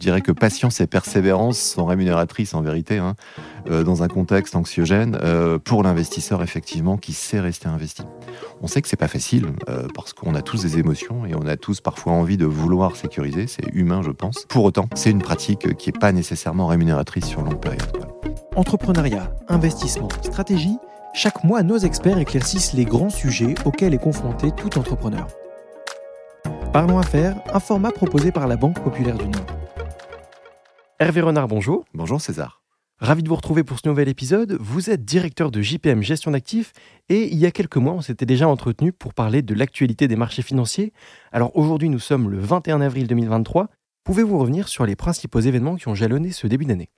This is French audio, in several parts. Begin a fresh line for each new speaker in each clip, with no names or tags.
Je dirais que patience et persévérance sont rémunératrices en vérité, hein, euh, dans un contexte anxiogène, euh, pour l'investisseur effectivement qui sait rester investi. On sait que c'est pas facile euh, parce qu'on a tous des émotions et on a tous parfois envie de vouloir sécuriser, c'est humain je pense. Pour autant, c'est une pratique qui n'est pas nécessairement rémunératrice sur longue période.
Entrepreneuriat, investissement, stratégie, chaque mois nos experts éclaircissent les grands sujets auxquels est confronté tout entrepreneur. Parlons Affaires, un format proposé par la Banque Populaire du Nord. Hervé Renard, bonjour.
Bonjour César.
Ravi de vous retrouver pour ce nouvel épisode. Vous êtes directeur de JPM Gestion d'actifs et il y a quelques mois, on s'était déjà entretenu pour parler de l'actualité des marchés financiers. Alors aujourd'hui, nous sommes le 21 avril 2023. Pouvez-vous revenir sur les principaux événements qui ont jalonné ce début d'année?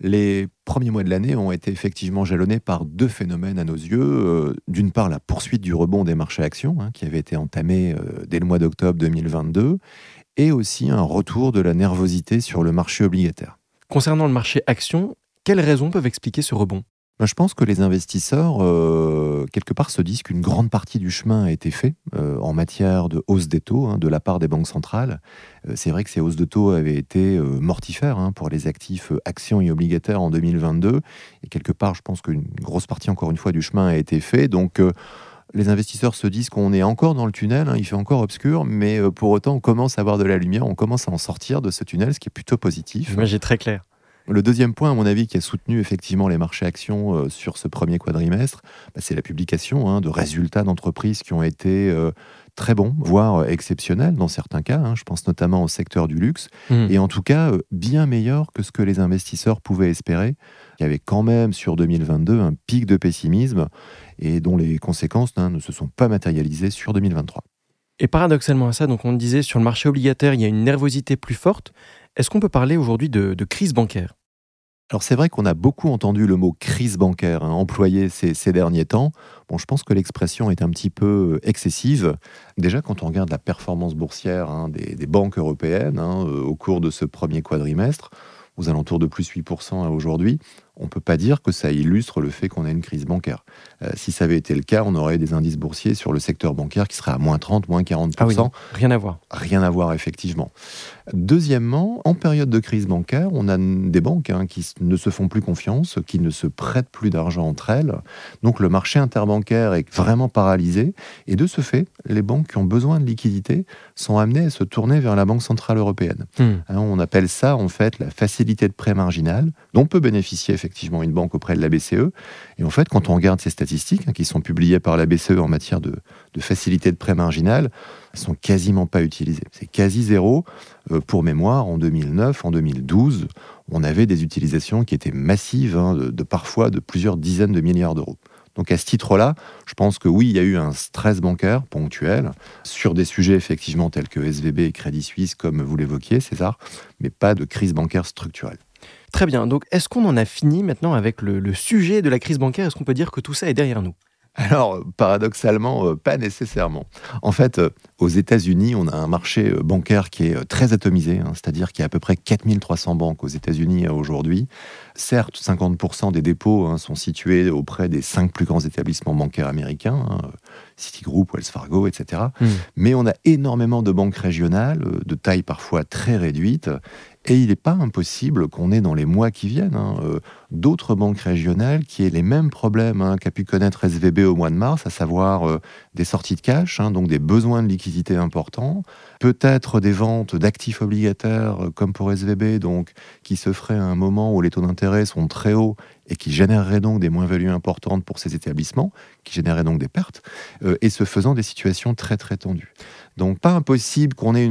Les premiers mois de l'année ont été effectivement jalonnés par deux phénomènes à nos yeux. Euh, d'une part, la poursuite du rebond des marchés actions, hein, qui avait été entamé euh, dès le mois d'octobre 2022, et aussi un retour de la nervosité sur le marché obligataire.
Concernant le marché action, quelles raisons peuvent expliquer ce rebond?
Ben, je pense que les investisseurs, euh, quelque part, se disent qu'une grande partie du chemin a été fait euh, en matière de hausse des taux hein, de la part des banques centrales. Euh, c'est vrai que ces hausses de taux avaient été mortifères hein, pour les actifs actions et obligataires en 2022. Et quelque part, je pense qu'une grosse partie, encore une fois, du chemin a été fait. Donc, les investisseurs se disent qu'on est encore dans le tunnel, hein, il fait encore obscur, mais pour autant, on commence à avoir de la lumière, on commence à en sortir de ce tunnel, ce qui est plutôt positif.
Moi, j'ai très clair.
Le deuxième point, à mon avis, qui a soutenu effectivement les marchés actions euh, sur ce premier quadrimestre, bah, c'est la publication hein, de résultats d'entreprises qui ont été euh, très bons, voire euh, exceptionnels dans certains cas. Hein. je pense notamment au secteur du luxe, mmh. et en tout cas bien meilleurs que ce que les investisseurs pouvaient espérer. Il y avait quand même sur 2022 un pic de pessimisme et dont les conséquences hein, ne se sont pas matérialisées sur 2023.
Et paradoxalement à ça, donc on disait sur le marché obligataire, il y a une nervosité plus forte. Est-ce qu'on peut parler aujourd'hui de, crise bancaire?
Alors c'est vrai qu'on a beaucoup entendu le mot crise bancaire hein, employé ces, derniers temps. Bon, je pense que l'expression est un petit peu excessive. Déjà, quand on regarde la performance boursière hein, des, banques européennes hein, euh, au cours de ce premier quadrimestre, aux alentours de plus 8% à aujourd'hui, on ne peut pas dire que ça illustre le fait qu'on a une crise bancaire. Euh, si ça avait été le cas, on aurait des indices boursiers sur le secteur bancaire qui seraient à moins 30, moins 40%.
Ah rien à voir.
Rien à voir, effectivement. Deuxièmement, en période de crise bancaire, on a des banques hein, qui ne se font plus confiance, qui ne se prêtent plus d'argent entre elles. Donc le marché interbancaire est vraiment paralysé. Et de ce fait, les banques qui ont besoin de liquidités sont amenées à se tourner vers la Banque Centrale Européenne. Hmm. Hein, on appelle ça, en fait, la facilité de prêt marginal, dont peut bénéficier effectivement une banque auprès de la BCE. Et en fait, quand on regarde ces statistiques hein, qui sont publiées par la BCE en matière de, facilité de prêt marginal, elles sont quasiment pas utilisées. C'est quasi zéro. Euh, pour mémoire, en 2009, en 2012, on avait des utilisations qui étaient massives, hein, de, parfois de plusieurs dizaines de milliards d'euros. Donc à ce titre-là, je pense que oui, il y a eu un stress bancaire ponctuel sur des sujets effectivement tels que SVB et Crédit Suisse, comme vous l'évoquiez, César, mais pas de crise bancaire structurelle.
Très bien. Donc, est-ce qu'on en a fini maintenant avec le, sujet de la crise bancaire? Est-ce qu'on peut dire que tout ça est derrière nous?
Alors, paradoxalement, euh, pas nécessairement. En fait, euh, aux États-Unis, on a un marché euh, bancaire qui est très atomisé, hein, c'est-à-dire qu'il y a à peu près 4300 banques aux États-Unis aujourd'hui. Certes, 50% des dépôts hein, sont situés auprès des cinq plus grands établissements bancaires américains, hein, Citigroup, Wells Fargo, etc. Hmm. Mais on a énormément de banques régionales, de taille parfois très réduite, et il n'est pas impossible qu'on ait dans les mois qui viennent hein, euh, d'autres banques régionales qui aient les mêmes problèmes hein, qu'a pu connaître SVB au mois de mars, à savoir euh, des sorties de cash, hein, donc des besoins de liquidité importants, peut-être des ventes d'actifs obligataires euh, comme pour SVB, donc qui se feraient à un moment où les taux d'intérêt sont très hauts et qui généreraient donc des moins-values importantes pour ces établissements, qui généreraient donc des pertes, et ce faisant des situations très très tendues. Donc pas impossible qu'on ait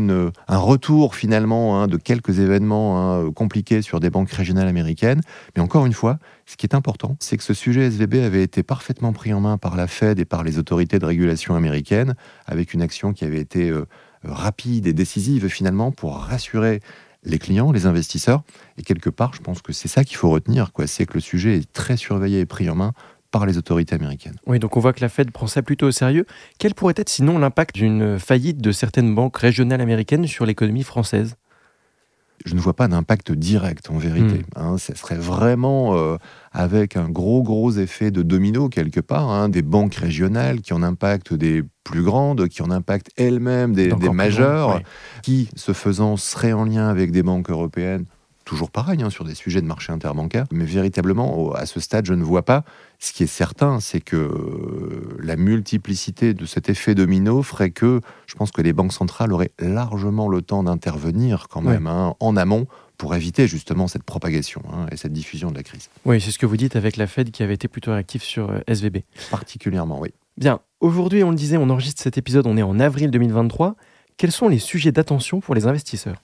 un retour finalement hein, de quelques événements hein, compliqués sur des banques régionales américaines. Mais encore une fois, ce qui est important, c'est que ce sujet SVB avait été parfaitement pris en main par la Fed et par les autorités de régulation américaines, avec une action qui avait été euh, rapide et décisive finalement pour rassurer les clients, les investisseurs. Et quelque part, je pense que c'est ça qu'il faut retenir, quoi. C'est que le sujet est très surveillé et pris en main par les autorités américaines.
Oui, donc on voit que la Fed prend ça plutôt au sérieux. Quel pourrait être sinon l'impact d'une faillite de certaines banques régionales américaines sur l'économie française?
Je ne vois pas d'impact direct en vérité.
Mm.
Hein. ce serait vraiment euh, avec un gros gros effet de domino quelque part, hein, des banques régionales qui en impactent des plus grandes, qui en impactent elles-mêmes des, majeures,
ouais.
qui, ce faisant, seraient en lien avec des banques européennes. Toujours pareil hein, sur des sujets de marché interbancaire, mais véritablement à ce stade, je ne vois pas. Ce qui est certain, c'est que euh, la multiplicité de cet effet domino ferait que je pense que les banques centrales auraient largement le temps d'intervenir quand même hein, en amont pour éviter justement cette propagation hein, et cette diffusion de la crise.
Oui, c'est ce que vous dites avec la Fed qui avait été plutôt réactive sur euh, SVB.
Particulièrement, oui.
Bien, aujourd'hui, on le disait, on enregistre cet épisode, on est en avril 2023. Quels sont les sujets d'attention pour les investisseurs?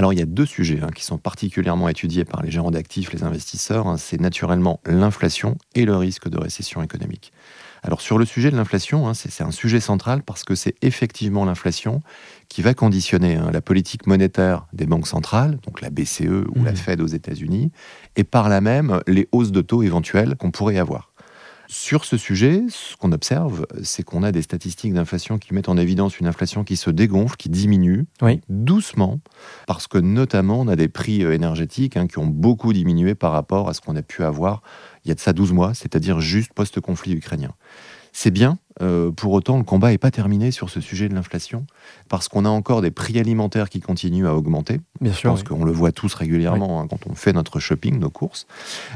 Alors, il y a deux sujets hein, qui sont particulièrement étudiés par les gérants d'actifs, les investisseurs. hein. C'est naturellement l'inflation et le risque de récession économique. Alors, sur le sujet de l'inflation, hein, c'est un sujet central parce que c'est effectivement l'inflation qui va conditionner hein, la politique monétaire des banques centrales, donc la BCE ou la
Mhm.
Fed aux États-Unis, et par là même les hausses de taux éventuelles qu'on pourrait avoir. Sur ce sujet, ce qu'on observe, c'est qu'on a des statistiques d'inflation qui mettent en évidence une inflation qui se dégonfle, qui diminue
Oui.
doucement, parce que notamment on a des prix euh, énergétiques hein, qui ont beaucoup diminué par rapport à ce qu'on a pu avoir il y a de ça 12 mois, c'est-à-dire juste post-conflit ukrainien. C'est bien, euh, pour autant le combat n'est pas terminé sur ce sujet de l'inflation, parce qu'on a encore des prix alimentaires qui continuent à augmenter.
Bien sûr. oui.
qu'on le voit tous régulièrement hein, quand on fait notre shopping, nos courses.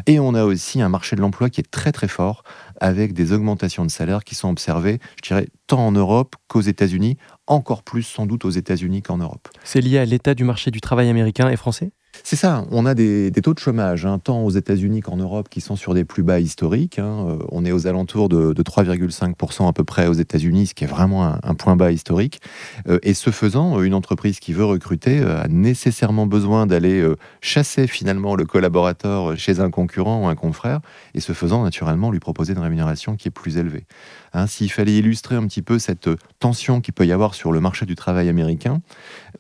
Et on a aussi un marché de l'emploi qui est très très fort, avec des augmentations de salaires qui sont observées, je dirais, tant en Europe qu'aux États-Unis, encore plus sans doute aux États-Unis qu'en Europe.
C'est lié à l'état du marché du travail américain et français?
C'est ça, on a des, taux de chômage, hein, tant aux États-Unis qu'en Europe, qui sont sur des plus bas historiques. hein. Euh, on est aux alentours de, de 3,5% à peu près aux États-Unis, ce qui est vraiment un, point bas historique. Euh, et ce faisant, une entreprise qui veut recruter euh, a nécessairement besoin d'aller euh, chasser finalement le collaborateur chez un concurrent ou un confrère, et ce faisant, naturellement, lui proposer une rémunération qui est plus élevée. Hein, S'il fallait illustrer un petit peu cette euh, tension qu'il peut y avoir sur le marché du travail américain,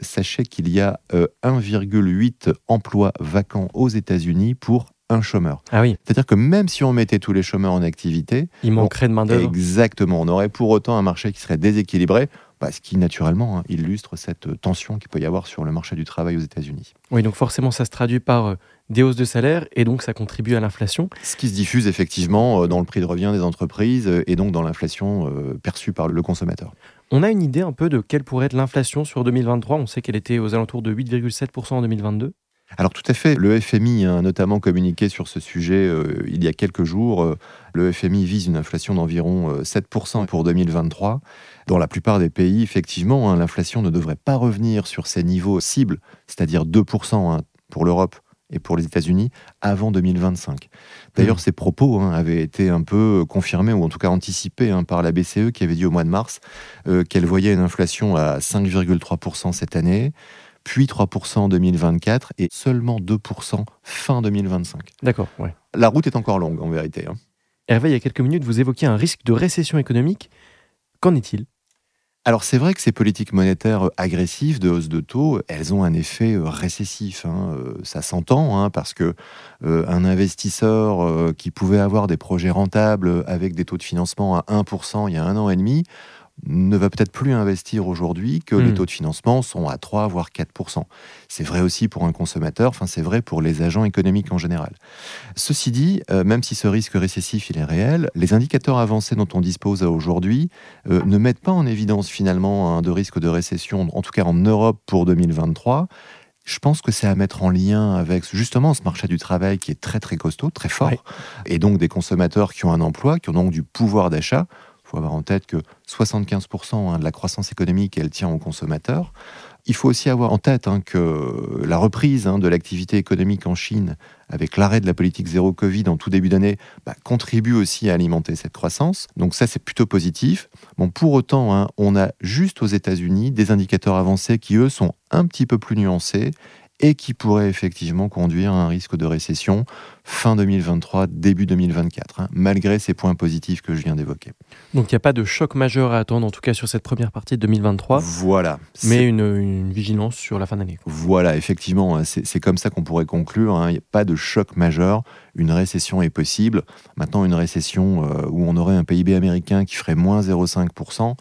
sachez qu'il y a euh, 1,8 emplois vacants aux États-Unis pour un chômeur.
Ah oui,
C'est-à-dire que même si on mettait tous les chômeurs en activité,
il manquerait de main-d'œuvre.
exactement, on aurait pour autant un marché qui serait déséquilibré, bah, ce qui naturellement hein, illustre cette euh, tension qu'il peut y avoir sur le marché du travail aux États-Unis.
Oui, donc forcément, ça se traduit par euh, des hausses de salaire et donc ça contribue à l'inflation.
Ce qui se diffuse effectivement euh, dans le prix de revient des entreprises et donc dans l'inflation euh, perçue par le consommateur.
On a une idée un peu de quelle pourrait être l'inflation sur 2023. On sait qu'elle était aux alentours de 8,7% en 2022.
Alors tout à fait, le FMI a notamment communiqué sur ce sujet euh, il y a quelques jours. Euh, Le FMI vise une inflation d'environ euh, 7% pour 2023. Dans la plupart des pays, effectivement, hein, l'inflation ne devrait pas revenir sur ses niveaux cibles, c'est-à-dire 2% hein, pour l'Europe et pour les États-Unis, avant 2025. D'ailleurs,
Mhm.
ces propos hein, avaient été un peu confirmés, ou en tout cas anticipés hein, par la BCE, qui avait dit au mois de mars euh, qu'elle voyait une inflation à 5,3% cette année, puis 3% en 2024 et seulement 2% fin 2025.
D'accord, ouais.
La route est encore longue en vérité. hein.
Hervé, il y a quelques minutes, vous évoquiez un risque de récession économique. Qu'en est-il?
Alors c'est vrai que ces politiques monétaires euh, agressives de hausse de taux, elles ont un effet euh, récessif. hein. Euh, Ça s'entend hein, parce que euh, un investisseur euh, qui pouvait avoir des projets rentables avec des taux de financement à 1% il y a un an et demi ne va peut-être plus investir aujourd'hui que les
Hmm.
taux de financement sont à 3 voire 4%. C'est vrai aussi pour un consommateur, enfin c'est vrai pour les agents économiques en général. Ceci dit, euh, même si ce risque récessif il est réel, les indicateurs avancés dont on dispose à aujourd'hui euh, ne mettent pas en évidence finalement un de risque de récession, en tout cas en Europe pour 2023. Je pense que c'est à mettre en lien avec justement ce marché du travail qui est très très costaud, très fort, et donc des consommateurs qui ont un emploi, qui ont donc du pouvoir d'achat. Faut avoir en tête que 75% hein, de la croissance économique, elle tient aux consommateurs. Il faut aussi avoir en tête hein, que la reprise hein, de l'activité économique en Chine, avec l'arrêt de la politique zéro Covid en tout début d'année, bah, contribue aussi à alimenter cette croissance. Donc ça, c'est plutôt positif. Bon, pour autant, on a juste aux États-Unis des indicateurs avancés qui, eux, sont un petit peu plus nuancés et qui pourraient effectivement conduire à un risque de récession fin 2023, début 2024, hein, malgré ces points positifs que je viens d'évoquer.
Donc il n'y a pas de choc majeur à attendre, en tout cas sur cette première partie de 2023,
Voilà.
mais une, une vigilance sur la fin d'année.
Voilà, effectivement, hein, c'est c'est comme ça qu'on pourrait conclure. hein. Il n'y a pas de choc majeur. Une récession est possible. Maintenant, une récession euh, où on aurait un PIB américain qui ferait moins 0,5%,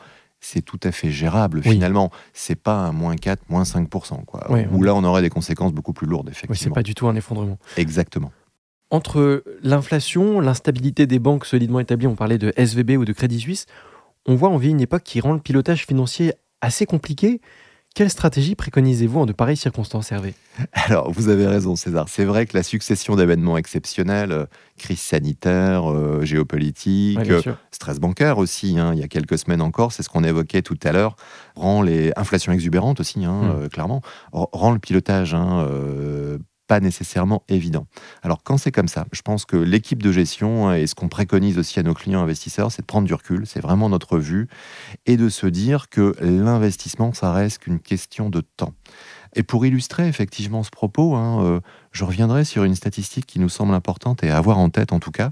c'est tout à fait gérable finalement. C'est pas un moins 4, moins 5%. Quoi. Où là, on aurait des conséquences beaucoup plus lourdes, effectivement. Oui,
c'est pas du tout un effondrement.
Exactement.
Entre l'inflation, l'instabilité des banques solidement établies, on parlait de SVB ou de Crédit Suisse, on voit en vie une époque qui rend le pilotage financier assez compliqué. Quelle stratégie préconisez-vous en de pareilles circonstances, Hervé?
Alors, vous avez raison, César. C'est vrai que la succession d'événements exceptionnels, euh, crise sanitaire, euh, géopolitique, stress bancaire aussi, hein, il y a quelques semaines encore, c'est ce qu'on évoquait tout à l'heure, rend les inflations exubérantes aussi, hein, hmm. euh, clairement, rend le pilotage hein, pas nécessairement évident. Alors quand c'est comme ça, je pense que l'équipe de gestion et ce qu'on préconise aussi à nos clients investisseurs, c'est de prendre du recul, c'est vraiment notre vue, et de se dire que l'investissement, ça reste qu'une question de temps. Et pour illustrer effectivement ce propos, hein, euh, je reviendrai sur une statistique qui nous semble importante et à avoir en tête en tout cas.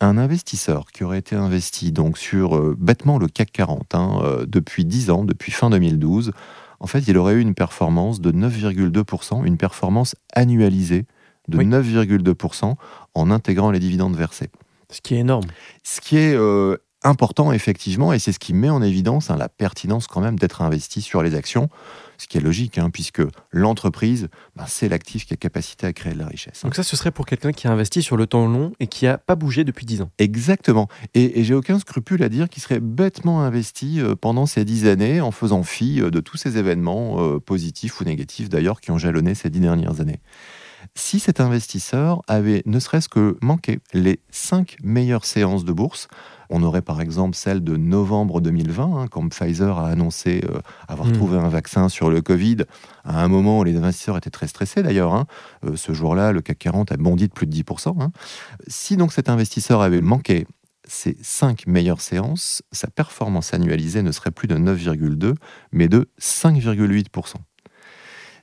Un investisseur qui aurait été investi donc sur euh, bêtement le CAC 40 hein, euh, depuis 10 ans, depuis fin 2012, en fait, il aurait eu une performance de 9,2%, une performance annualisée de 9,2% en intégrant les dividendes versés.
Ce qui est énorme.
Ce qui est euh, important, effectivement, et c'est ce qui met en évidence hein, la pertinence quand même d'être investi sur les actions ce qui est logique, hein, puisque l'entreprise, ben, c'est l'actif qui a capacité à créer de la richesse.
Donc ça, ce serait pour quelqu'un qui a investi sur le temps long et qui n'a pas bougé depuis 10 ans.
Exactement. Et, j'ai aucun scrupule à dire qu'il serait bêtement investi euh, pendant ces 10 années en faisant fi euh, de tous ces événements, euh, positifs ou négatifs d'ailleurs, qui ont jalonné ces 10 dernières années. Si cet investisseur avait ne serait-ce que manqué les 5 meilleures séances de bourse, on aurait par exemple celle de novembre 2020, hein, quand Pfizer a annoncé euh, avoir hmm. trouvé un vaccin sur le Covid, à un moment où les investisseurs étaient très stressés d'ailleurs. Hein. Euh, ce jour-là, le CAC 40 a bondi de plus de 10%. Hein. Si donc cet investisseur avait manqué ces cinq meilleures séances, sa performance annualisée ne serait plus de 9,2, mais de 5,8%.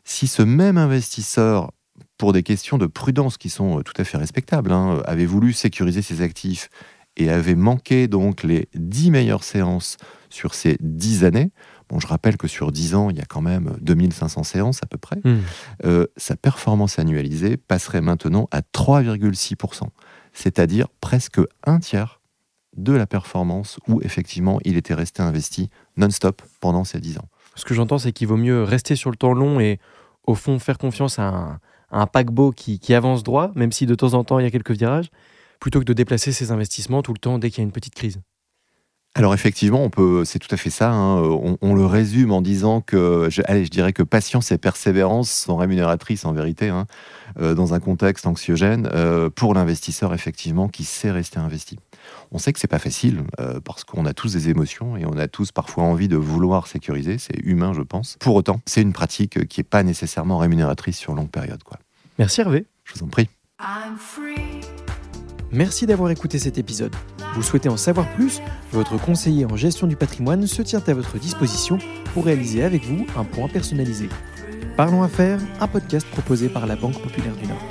Si ce même investisseur pour des questions de prudence qui sont euh, tout à fait respectables, avait voulu sécuriser ses actifs et avait manqué donc les 10 meilleures séances sur ces 10 années, bon, je rappelle que sur 10 ans, il y a quand même 2500 séances à peu près, hmm. euh, sa performance annualisée passerait maintenant à 3,6%, c'est-à-dire presque un tiers de la performance où effectivement il était resté investi non-stop pendant ces 10 ans.
Ce que j'entends, c'est qu'il vaut mieux rester sur le temps long et au fond faire confiance à un, paquebot qui, avance droit, même si de temps en temps il y a quelques virages, plutôt que de déplacer ses investissements tout le temps dès qu'il y a une petite crise
alors effectivement, on peut, c'est tout à fait ça. Hein. On, le résume en disant que, allez, je dirais que patience et persévérance sont rémunératrices en vérité, hein, euh, dans un contexte anxiogène euh, pour l'investisseur effectivement qui sait rester investi. On sait que c'est pas facile euh, parce qu'on a tous des émotions et on a tous parfois envie de vouloir sécuriser. C'est humain, je pense. Pour autant, c'est une pratique qui est pas nécessairement rémunératrice sur longue période, quoi.
Merci Hervé.
Je vous en prie.
Merci d'avoir écouté cet épisode. Vous souhaitez en savoir plus? Votre conseiller en gestion du patrimoine se tient à votre disposition pour réaliser avec vous un point personnalisé. Parlons Affaires, un podcast proposé par la Banque Populaire du Nord.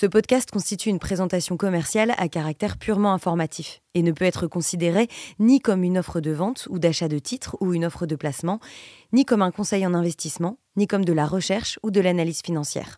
Ce podcast constitue une présentation commerciale à caractère purement informatif et ne peut être considéré ni comme une offre de vente ou d'achat de titres ou une offre de placement, ni comme un conseil en investissement, ni comme de la recherche ou de l'analyse financière.